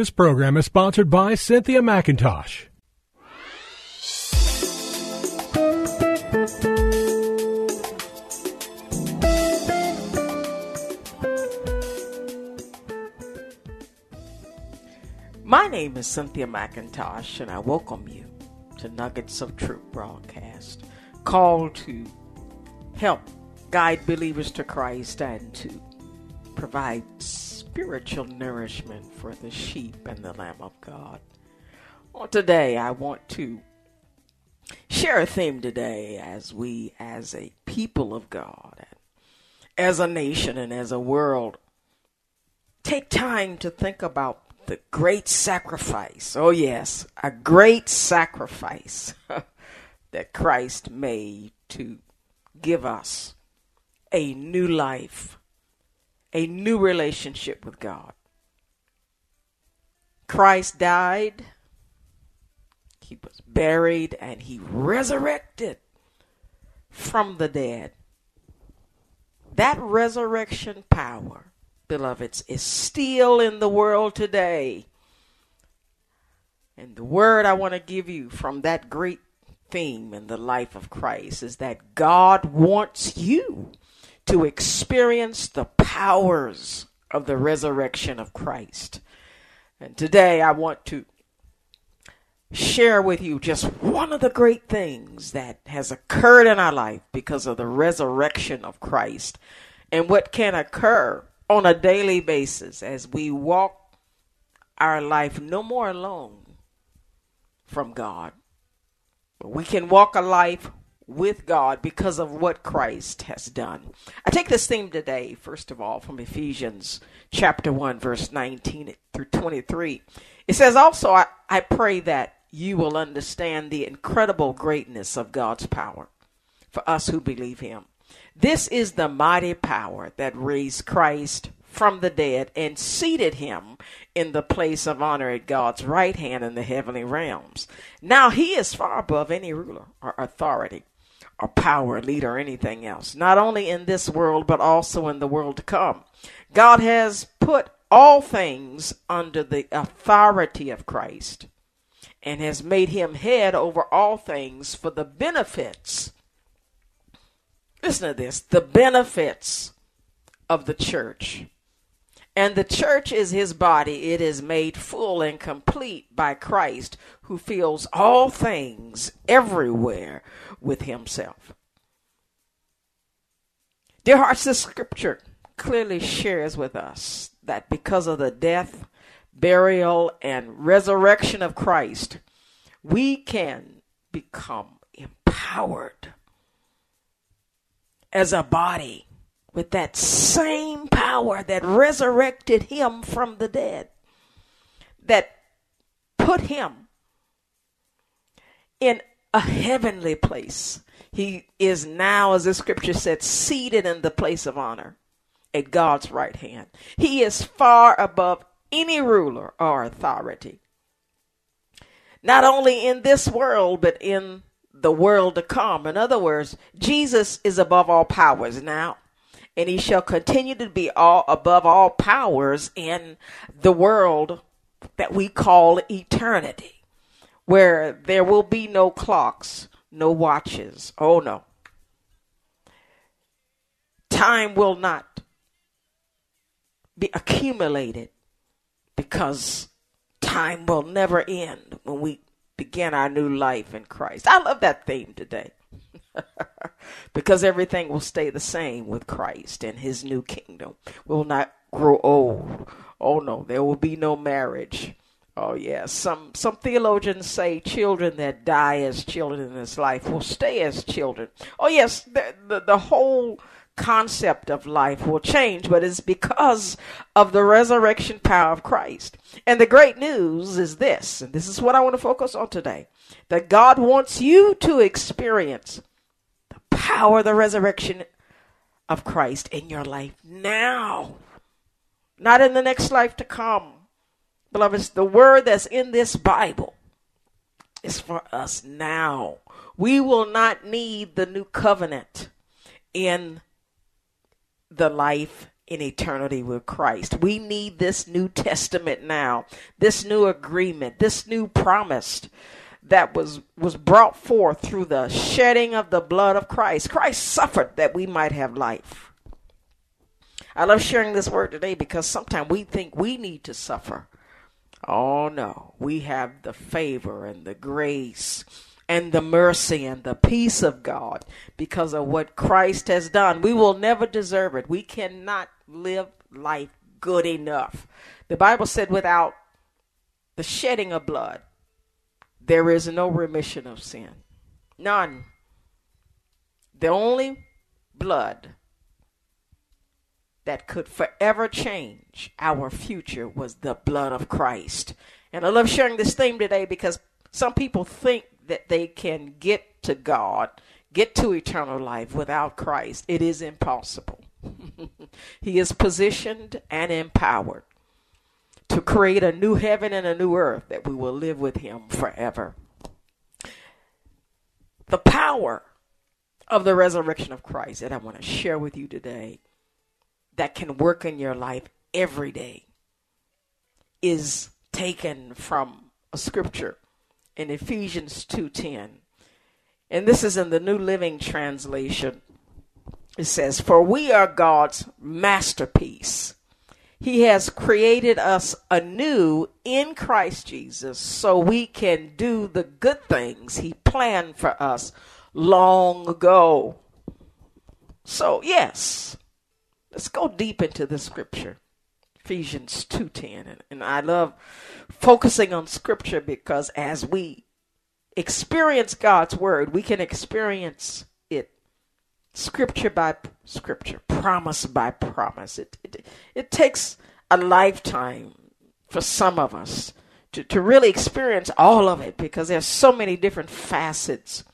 This program is sponsored by Cynthia McIntosh. My name is Cynthia McIntosh, and I welcome you to Nuggets of Truth broadcast, called to help guide believers to Christ and to provide spiritual nourishment for the sheep and the Lamb of God. Well, today, I want to share a theme today as we, as a people of God, as a nation, and as a world, take time to think about the great sacrifice. Oh, yes, a great sacrifice that Christ made to give us a new life a new relationship with God. Christ died, he was buried, and he resurrected from the dead. That resurrection power, beloveds, is still in the world today. And the word I want to give you from that great theme in the life of Christ is that God wants you to experience the powers of the resurrection of Christ. And today I want to share with you just one of the great things that has occurred in our life because of the resurrection of Christ and what can occur on a daily basis as we walk our life no more alone from God. We can walk a life with God because of what Christ has done. I take this theme today, first of all, from Ephesians chapter 1, verse 19 through 23. It says, Also, I, I pray that you will understand the incredible greatness of God's power for us who believe Him. This is the mighty power that raised Christ from the dead and seated him in the place of honor at God's right hand in the heavenly realms. Now he is far above any ruler or authority or power, lead, or anything else, not only in this world, but also in the world to come. God has put all things under the authority of Christ and has made him head over all things for the benefits. Listen to this the benefits of the church. And the church is his body. It is made full and complete by Christ, who fills all things everywhere with himself. Dear hearts, the scripture clearly shares with us that because of the death, burial, and resurrection of Christ, we can become empowered as a body with that same power that resurrected him from the dead, that put him in a heavenly place. He is now, as the scripture said, seated in the place of honor at God's right hand. He is far above any ruler or authority. Not only in this world, but in the world to come. In other words, Jesus is above all powers now, and he shall continue to be all above all powers in the world that we call eternity where there will be no clocks, no watches. Oh no. Time will not be accumulated because time will never end when we begin our new life in Christ. I love that theme today. because everything will stay the same with Christ and his new kingdom. Will not grow old. Oh no, there will be no marriage. Oh yes, some some theologians say children that die as children in this life will stay as children. Oh yes, the the, the whole concept of life will change, but it's because of the resurrection power of Christ. And the great news is this, and this is what I want to focus on today that God wants you to experience power of the resurrection of Christ in your life now, not in the next life to come. Beloveds, the word that's in this Bible is for us now. We will not need the new covenant in the life in eternity with Christ. We need this New Testament now, this new agreement, this new promise that was was brought forth through the shedding of the blood of Christ. Christ suffered that we might have life. I love sharing this word today because sometimes we think we need to suffer. Oh no, we have the favor and the grace and the mercy and the peace of God because of what Christ has done. We will never deserve it. We cannot live life good enough. The Bible said, without the shedding of blood, there is no remission of sin. None. The only blood that could forever change our future was the blood of Christ. And I love sharing this theme today because some people think that they can get to God, get to eternal life without Christ. It is impossible. he is positioned and empowered to create a new heaven and a new earth that we will live with him forever. The power of the resurrection of Christ that I want to share with you today that can work in your life every day is taken from a scripture in Ephesians 2:10. And this is in the New Living Translation. It says, "For we are God's masterpiece. He has created us anew in Christ Jesus so we can do the good things he planned for us long ago." So, yes, let's go deep into the scripture. Ephesians 2:10 and, and I love focusing on scripture because as we experience God's word, we can experience it scripture by scripture, promise by promise. It it, it takes a lifetime for some of us to, to really experience all of it because there's so many different facets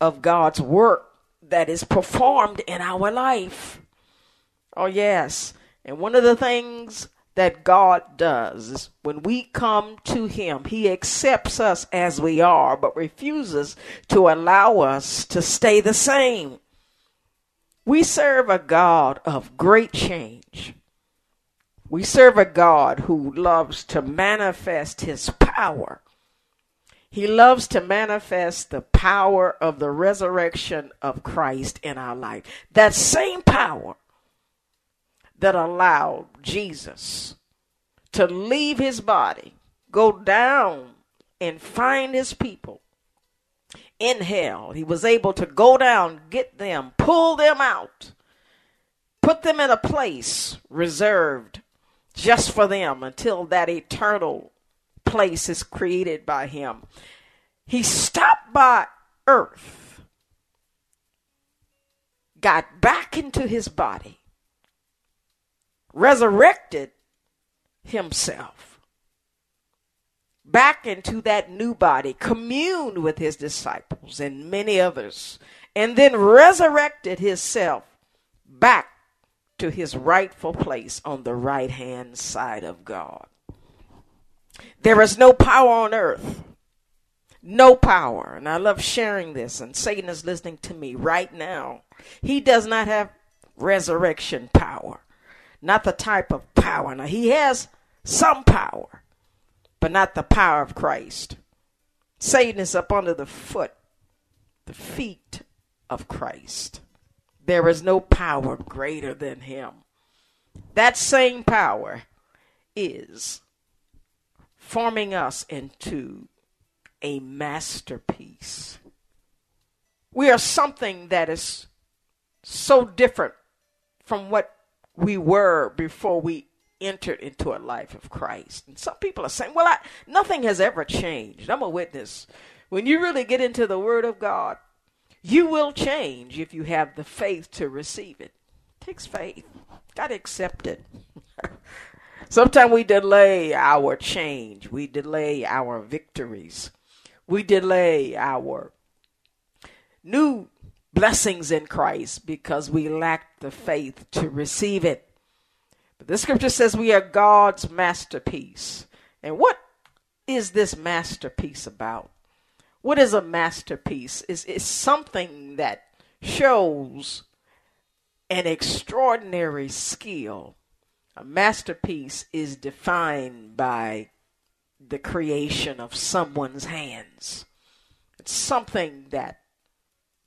of God's work that is performed in our life. Oh yes. And one of the things that God does when we come to Him, He accepts us as we are, but refuses to allow us to stay the same. We serve a God of great change. We serve a God who loves to manifest His power. He loves to manifest the power of the resurrection of Christ in our life. That same power that allowed Jesus to leave his body, go down and find his people in hell. He was able to go down, get them, pull them out, put them in a place reserved just for them until that eternal place is created by him. He stopped by earth, got back into his body, resurrected himself back into that new body, communed with his disciples and many others, and then resurrected himself back to his rightful place on the right hand side of God. There is no power on earth. No power. And I love sharing this, and Satan is listening to me right now. He does not have resurrection power not the type of power. Now, he has some power, but not the power of Christ. Satan is up under the foot, the feet of Christ. There is no power greater than him. That same power is forming us into a masterpiece. We are something that is so different from what we were before we entered into a life of Christ. And some people are saying, well, I, nothing has ever changed. I'm a witness. When you really get into the Word of God, you will change if you have the faith to receive it. it takes faith. Got to accept it. Sometimes we delay our change. We delay our victories. We delay our new blessings in Christ because we lack the faith to receive it. The scripture says we are God's masterpiece. And what is this masterpiece about? What is a masterpiece? Is is something that shows an extraordinary skill A masterpiece is defined by the creation of someone's hands. It's something that,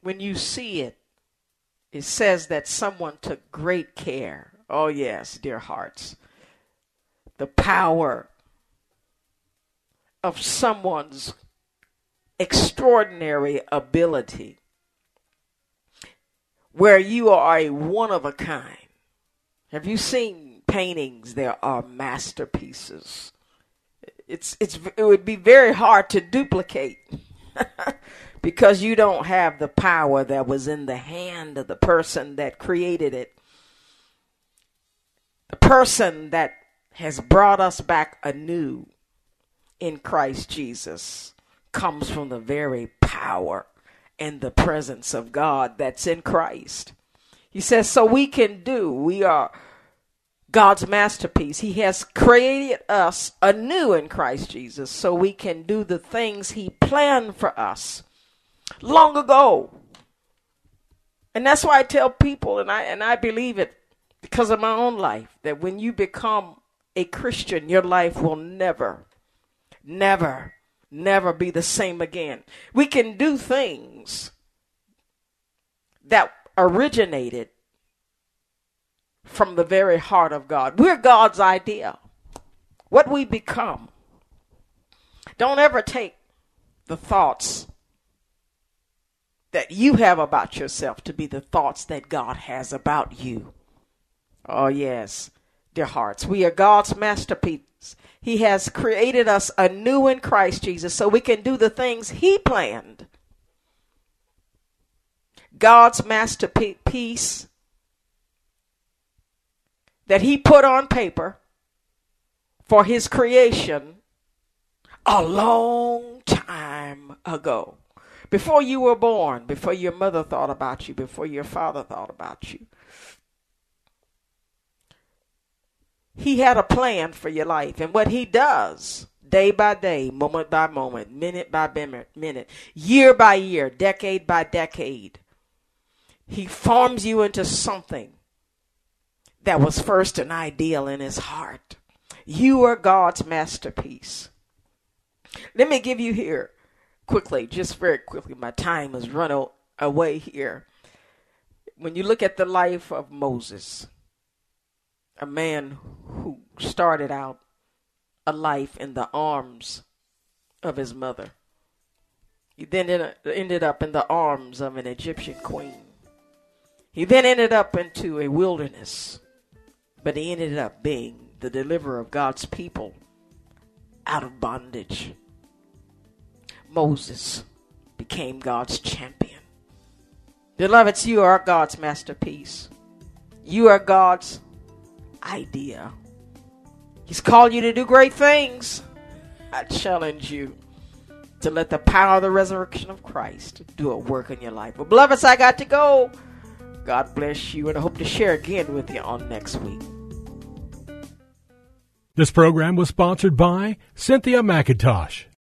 when you see it, it says that someone took great care. Oh, yes, dear hearts. The power of someone's extraordinary ability, where you are a one of a kind. Have you seen paintings? There are masterpieces. It's it's it would be very hard to duplicate because you don't have the power that was in the hand of the person that created it. Person that has brought us back anew in Christ Jesus comes from the very power and the presence of God that's in Christ. He says, so we can do, we are God's masterpiece. He has created us anew in Christ Jesus so we can do the things He planned for us long ago. And that's why I tell people, and I and I believe it because of my own life, that when you become a Christian, your life will never, never, never be the same again. We can do things that originated from the very heart of God. We're God's idea. What we become. Don't ever take the thoughts that you have about yourself to be the thoughts that God has about you. Oh, yes, dear hearts. We are God's masterpiece. He has created us anew in Christ Jesus so we can do the things He planned. God's masterpiece that He put on paper for His creation a long time ago. Before you were born, before your mother thought about you, before your father thought about you. He had a plan for your life. And what he does day by day, moment by moment, minute by minute, year by year, decade by decade, he forms you into something that was first an ideal in his heart. You are God's masterpiece. Let me give you here quickly, just very quickly, my time has run away here. When you look at the life of Moses, a man started out a life in the arms of his mother, he then ended up in the arms of an Egyptian queen. He then ended up into a wilderness, but he ended up being the deliverer of God's people out of bondage. Moses became God's champion. Beloveds, you are God's masterpiece. You are God's idea. He's called you to do great things. I challenge you to let the power of the resurrection of Christ do a work in your life. But, beloveds, I got to go. God bless you, and I hope to share again with you on next week. This program was sponsored by Cynthia McIntosh.